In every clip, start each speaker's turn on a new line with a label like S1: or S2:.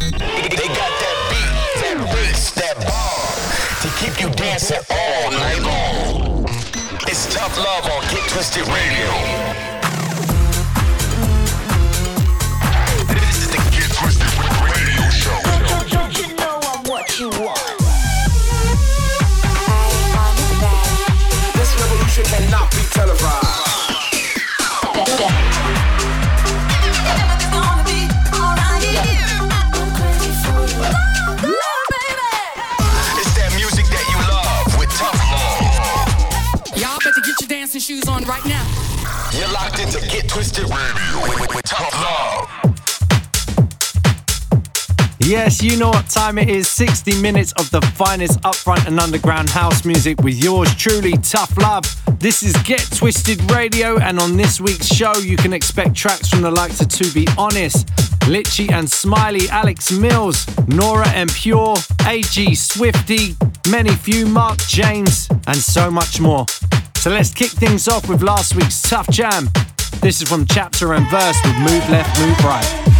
S1: They got that beat, that bass, that bar to keep you dancing all night long. It's tough love on Get Twisted Radio. You're locked into Get Twisted Radio with, with Tough Love.
S2: Yes, you know what time it is. 60 minutes of the finest upfront and underground house music with yours truly, Tough Love. This is Get Twisted Radio, and on this week's show, you can expect tracks from the likes of To Be Honest, Litchy and Smiley, Alex Mills, Nora En Pure, AG Swifty, Many Few, Mark James, and so much more. So let's kick things off with last week's Tough Jam. This is from Chapter and Verse with Move Left, Move Right.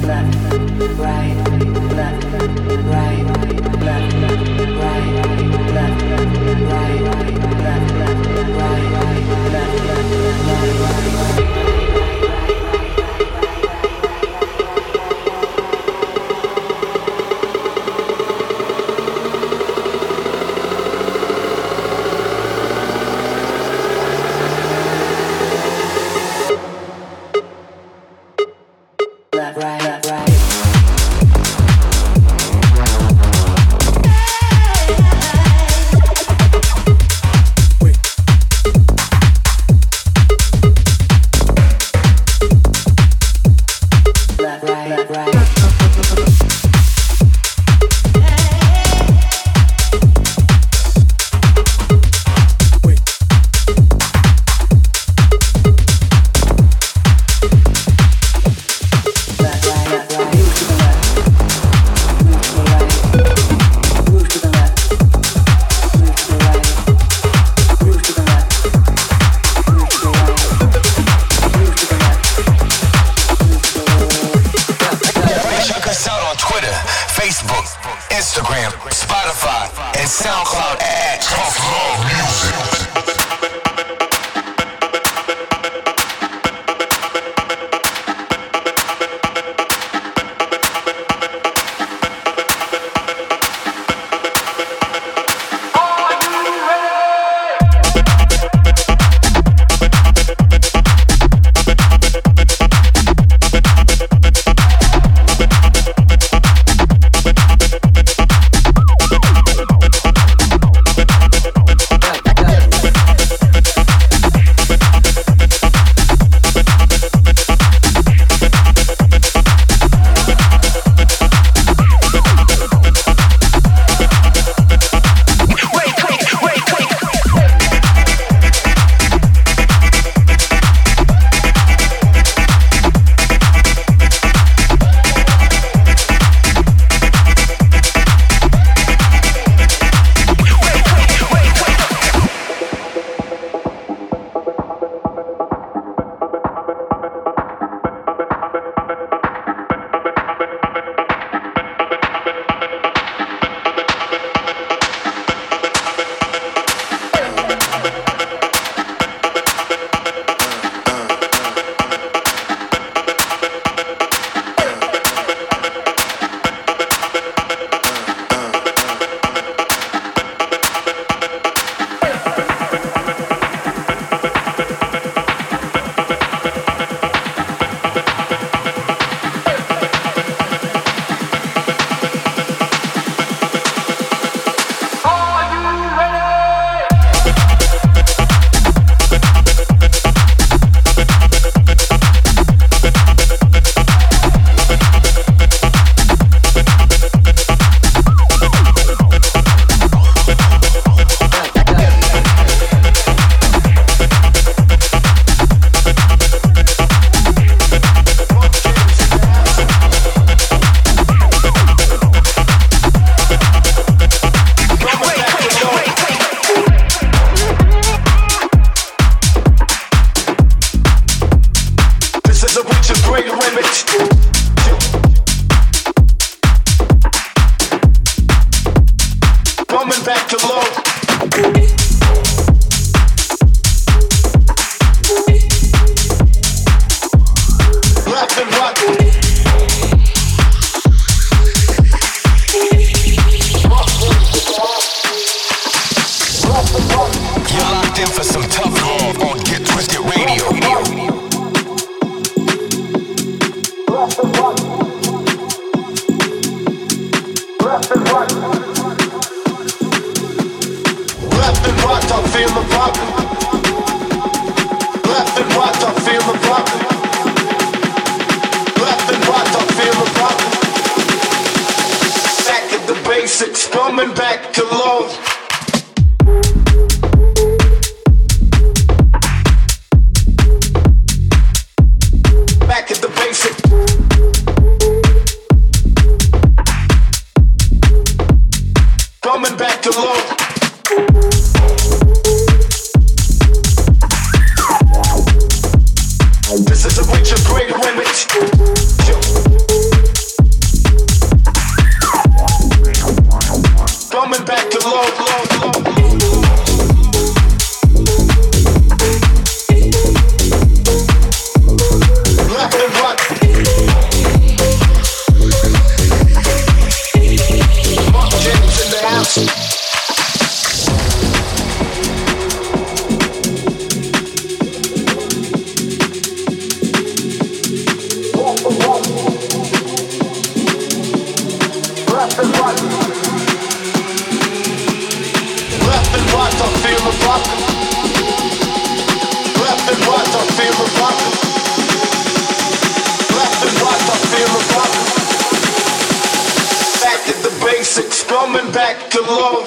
S2: left, right.
S3: break limits. back to love.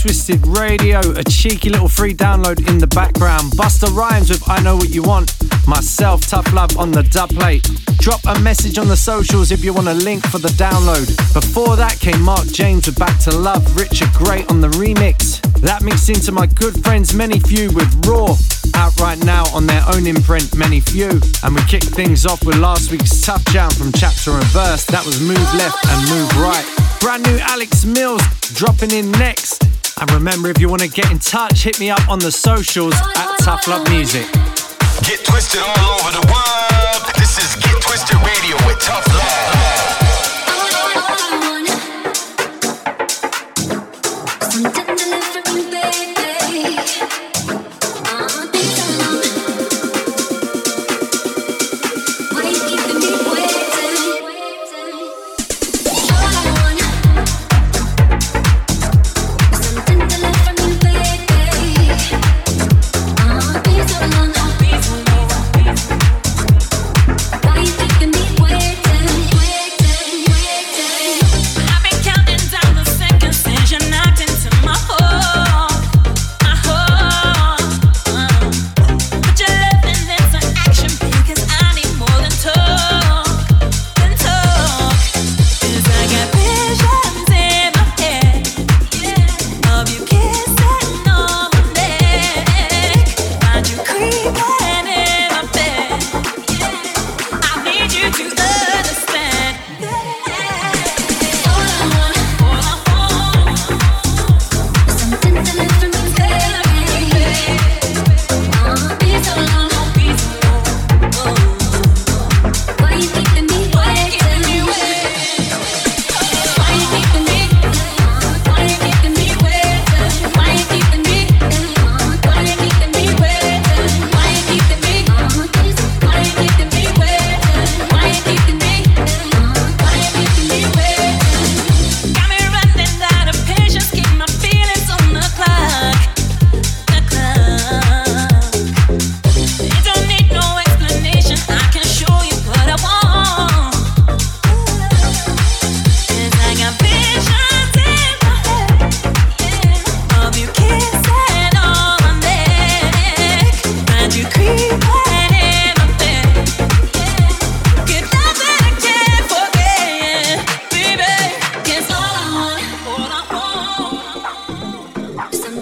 S2: Twisted Radio, a cheeky little free download in the background. Busta Rhymes with I Know What You Want. Myself, Tough Love on the dub plate. Drop a message on the socials if you want a link for the download. Before that came Mark James with Back to Love, Richard Grey on the remix. That mixed into my good friends Many Few with Raw, out right now on their own imprint Many Few. And we kick things off with last week's Tough Jam from Chapter and Verse. That was Move Left and Move Right. Brand new Alex Mills dropping in next. And remember, if you want to get in touch, hit me up on the socials at Tough Love Music.
S1: Get twisted all over the world. This is Get Twisted Radio with Tough Love.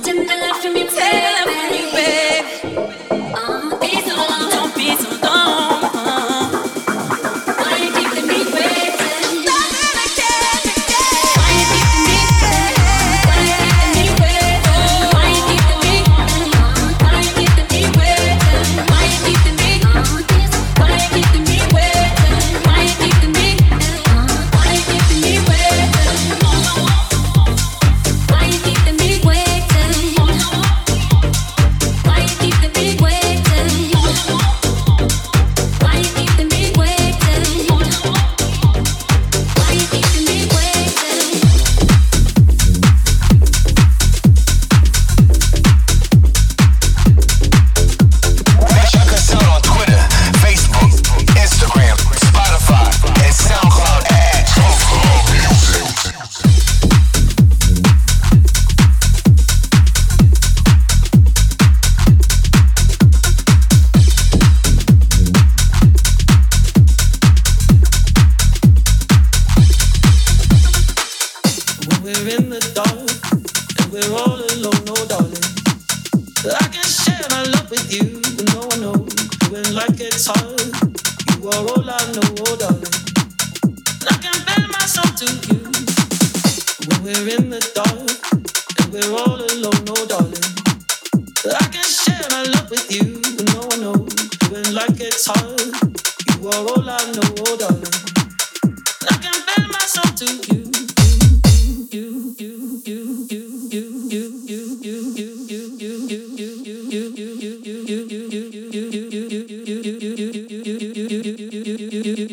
S4: Stripped my life from your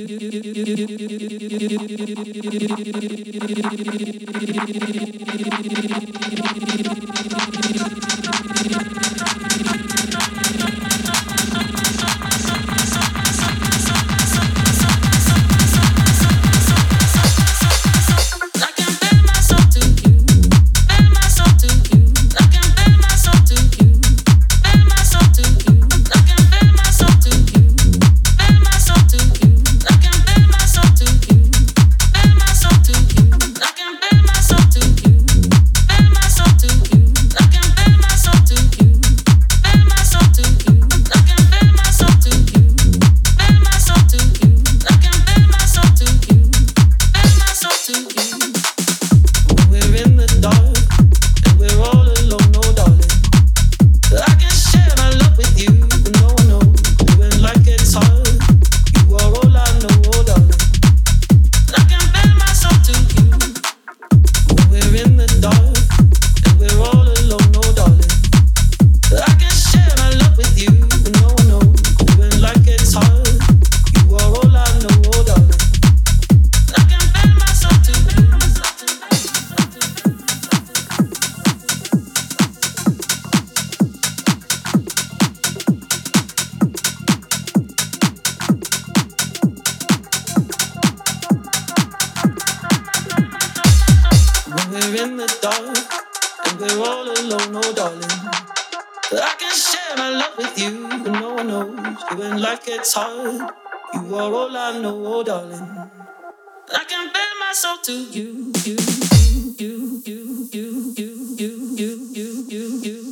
S5: you. you.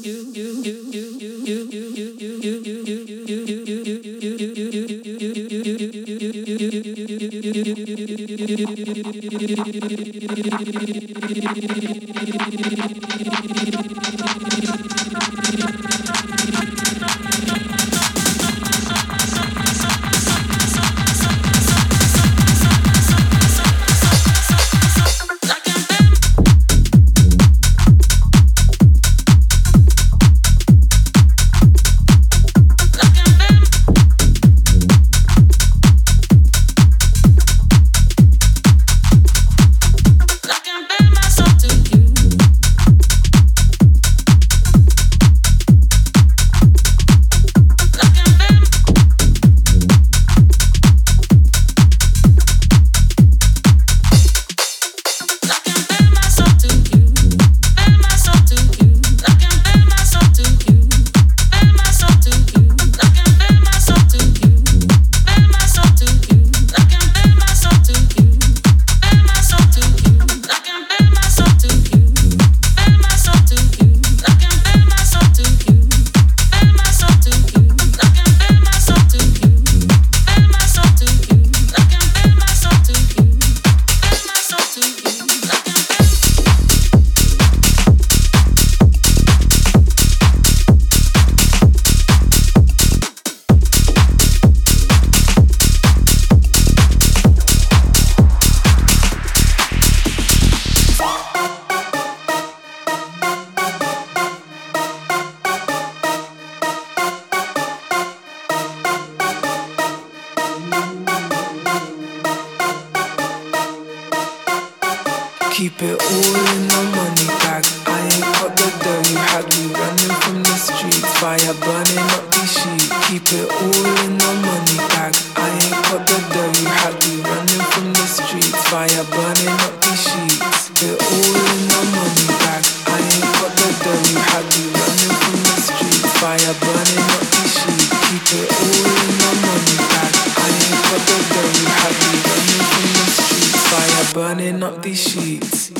S6: Keep it all in a money bag. I ain't got the dough you had me running from the streets. Fire burning up the sheets. Keep it all in a money bag. I ain't got the dough you had me running from the streets. Fire burning up the sheets. It all in my money bag. I ain't got the dough you had me running from the streets. Fire burning up the sheets. Keep it all in a money bag. I ain't got the dough you had me fire burning up these sheets.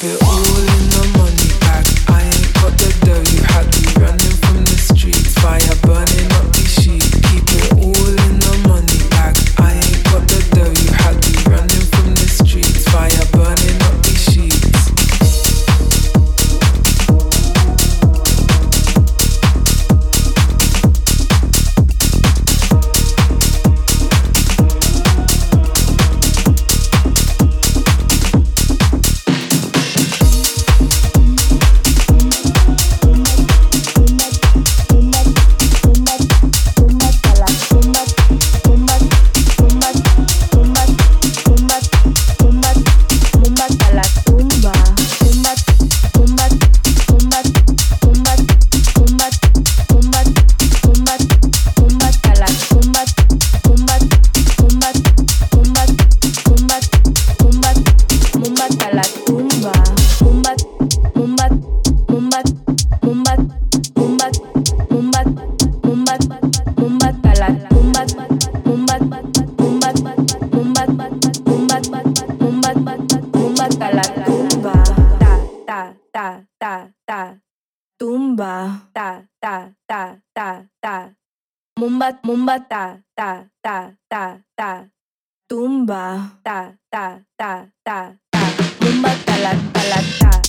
S6: keep it.
S7: ta tumba ta ta ta ta ta. Tumba ta la ta la ta.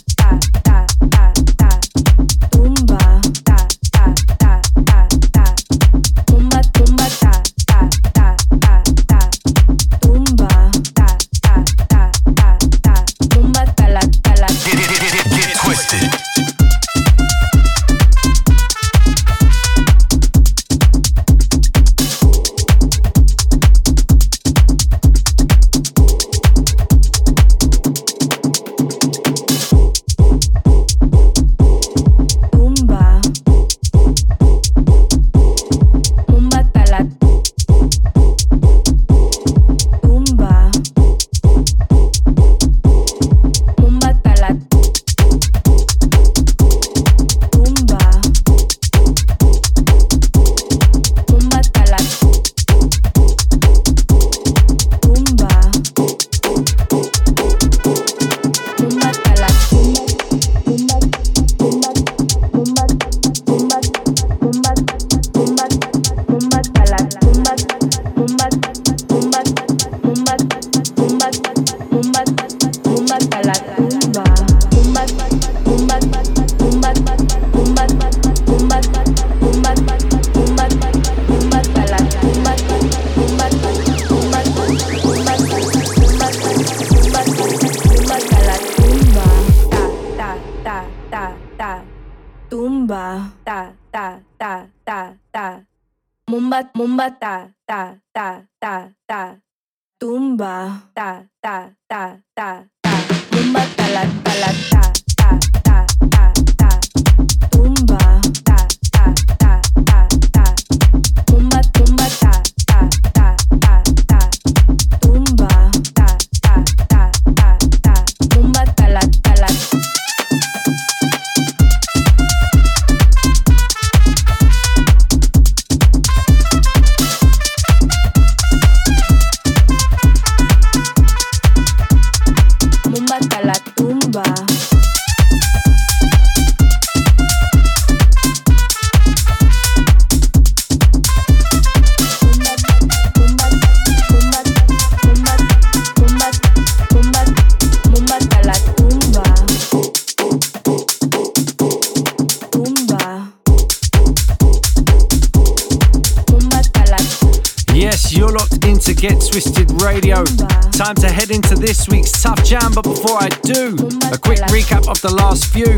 S2: Radio. Time to head into this week's Tough Jam, but before I do, a quick recap of the last few.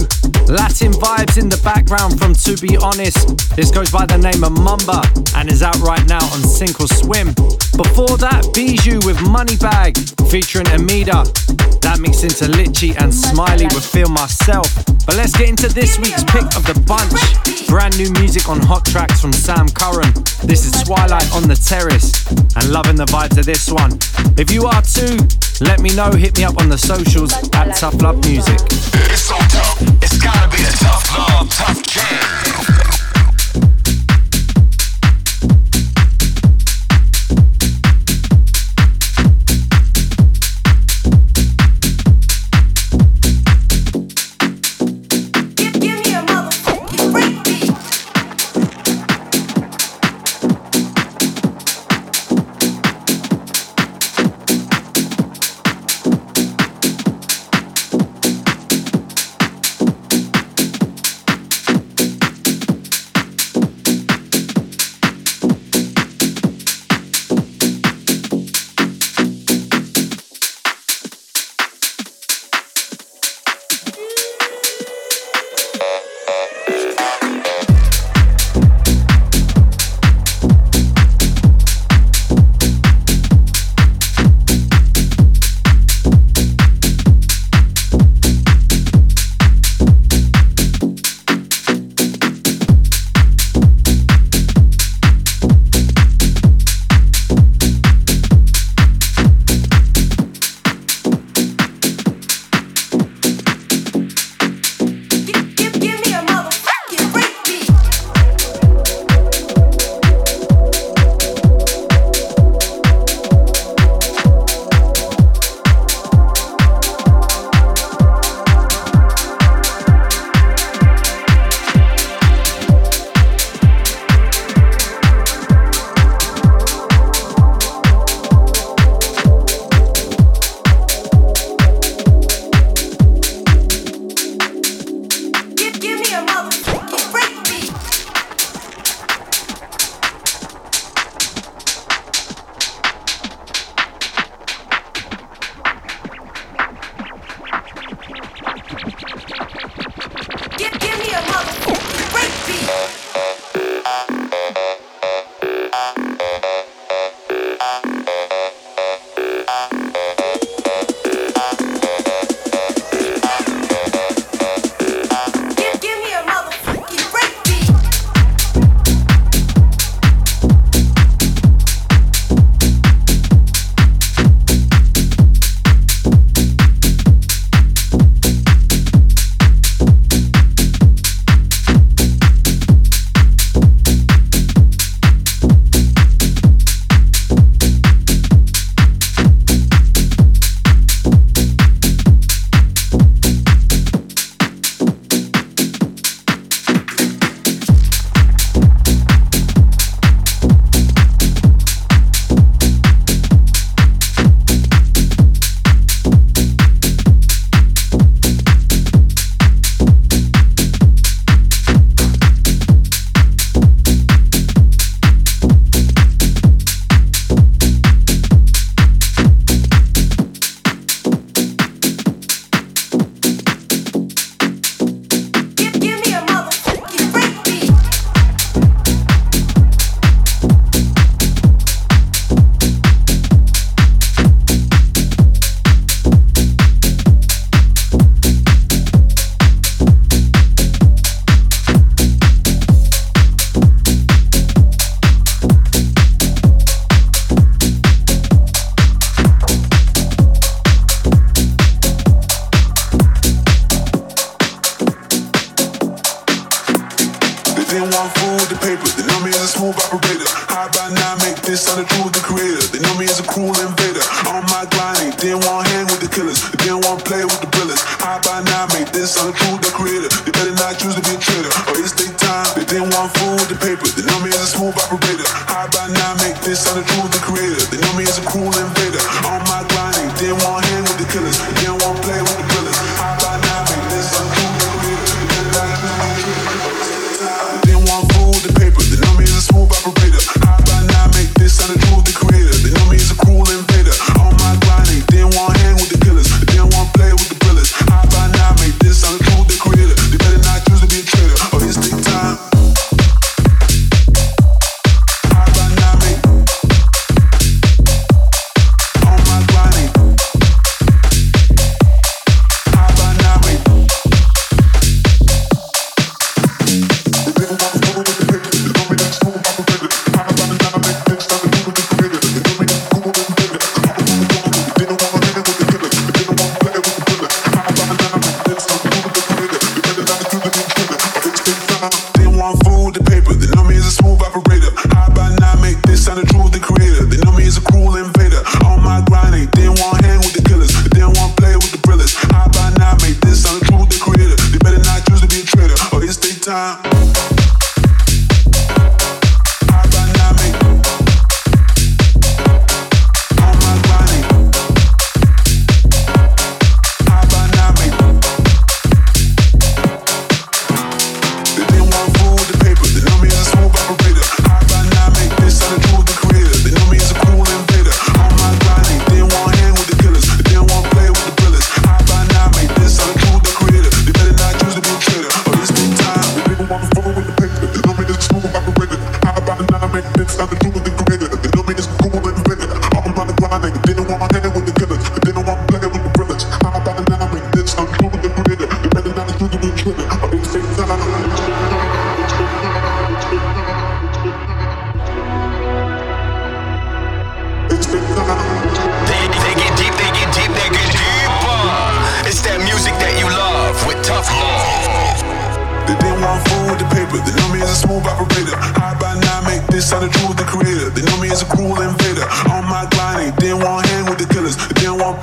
S2: Latin vibes in the background from To Be Honest. This goes by the name of Mumba and is out right now on Sink or Swim. Before that, Bijou with Moneybag featuring Emida. That mixed into Litchy and Smiley with Feel Myself. But let's get into this week's pick of the bunch. Brand new music on Hot Tracks from Sam Curran. This is Twilight on the Terrace and loving the vibes of this one. If you are too, let me know. Hit me up on the socials at Tough Love Music.
S1: It's so tough, it's gotta be a tough love, tough jam.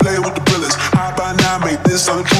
S8: play with the pillars. I by now made this untrue.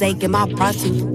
S9: forsaken my prostitute.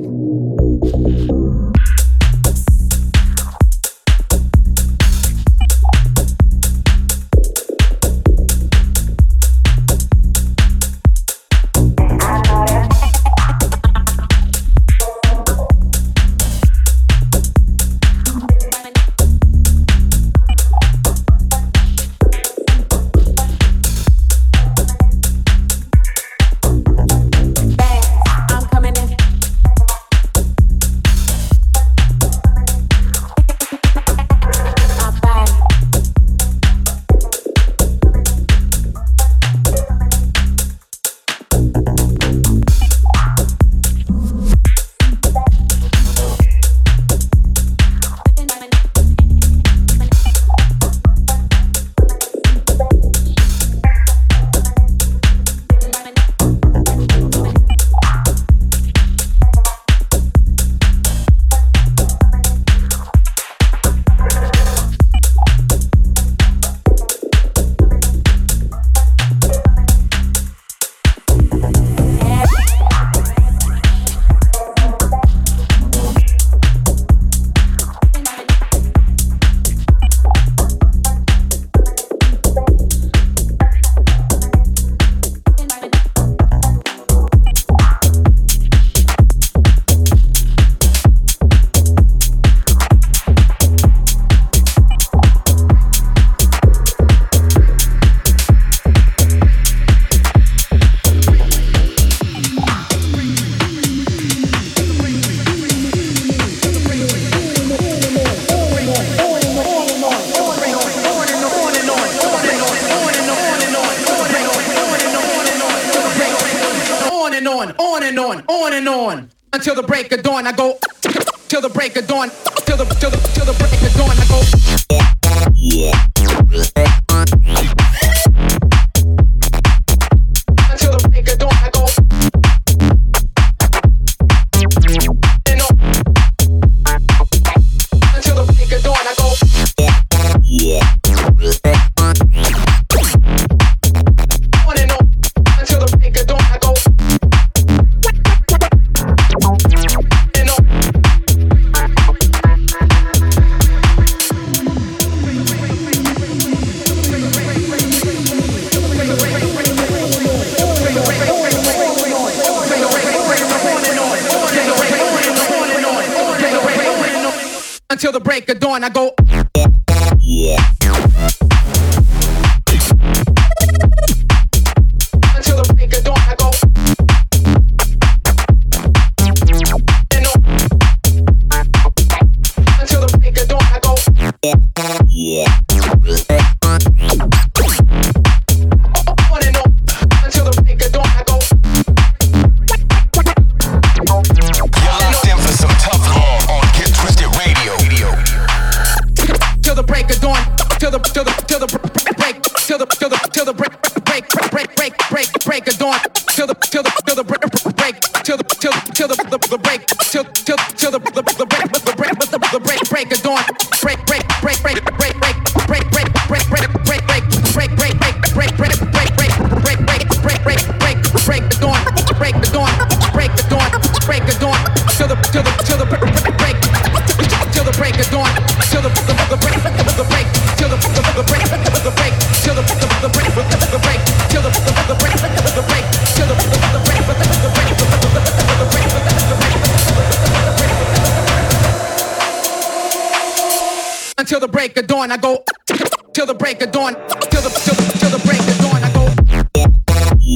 S10: Till the break of dawn, I go till the till the, till the break of dawn.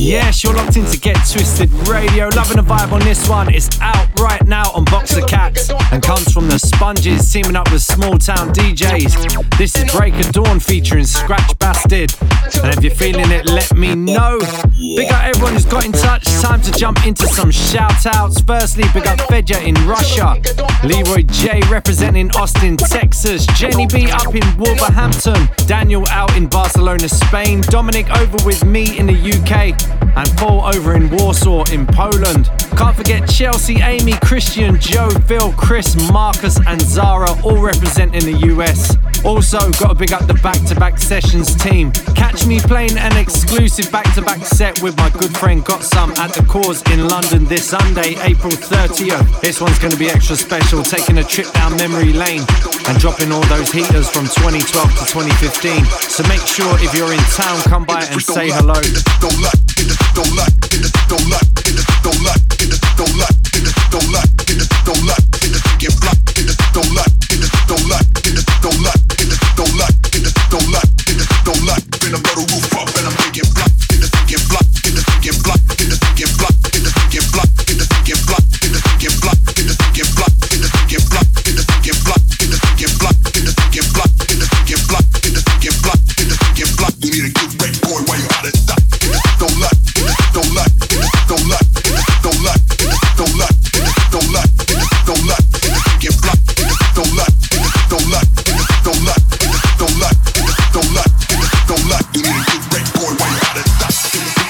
S2: Yes, you're locked into Get Twisted Radio. Loving the vibe on this one. It's out right now on Boxer Cats and comes from the Sponges teaming up with Smalltown DJs. This is Break of Dawn featuring Skratch Bastid. And if you're feeling it, let me know. Big up everyone who's got in touch. Time to jump into some shout outs. Firstly, big up Fedja in Russia. Leroy J representing Austin, Texas. Jenny B up in Wolverhampton. Daniel out in Barcelona, Spain. Dominic over with me in the UK. And Paul over in Warsaw in Poland. Can't forget Chelsea, Amy, Christian, Joe, Phil, Chris, Marcus, and Zara all representing the US. Also, got to big up the back to back sessions team. Catch me playing an exclusive back to back set with my good friend Got Some at the Cause in London this Sunday, April 30th. This one's going to be extra special, taking a trip down memory lane and dropping all those heaters from 2012 to 2015. So make sure if you're in town, come by and say hello. Don't the.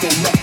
S11: so much.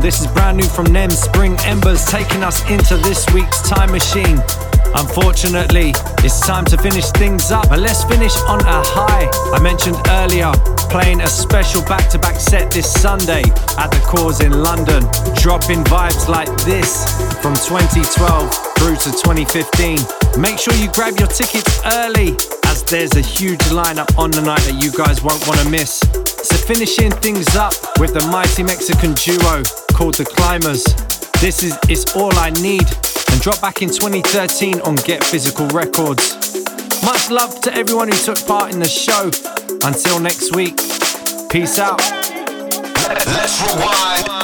S2: This is brand new from Nem Spring Embers taking us into this week's Time Machine. Unfortunately, it's time to finish things up, but let's finish on a high. I mentioned earlier playing a special back to back set this Sunday at the Cause in London, dropping vibes like this from 2012 through to 2015. Make sure you grab your tickets early as there's a huge lineup on the night that you guys won't want to miss. So, finishing things up with the mighty Mexican duo called The Climbers. This is It's All I Need and dropped back in 2013 on Get Physical Records. Much love to everyone who took part in the show. Until next week, peace out.
S1: Let's rewind.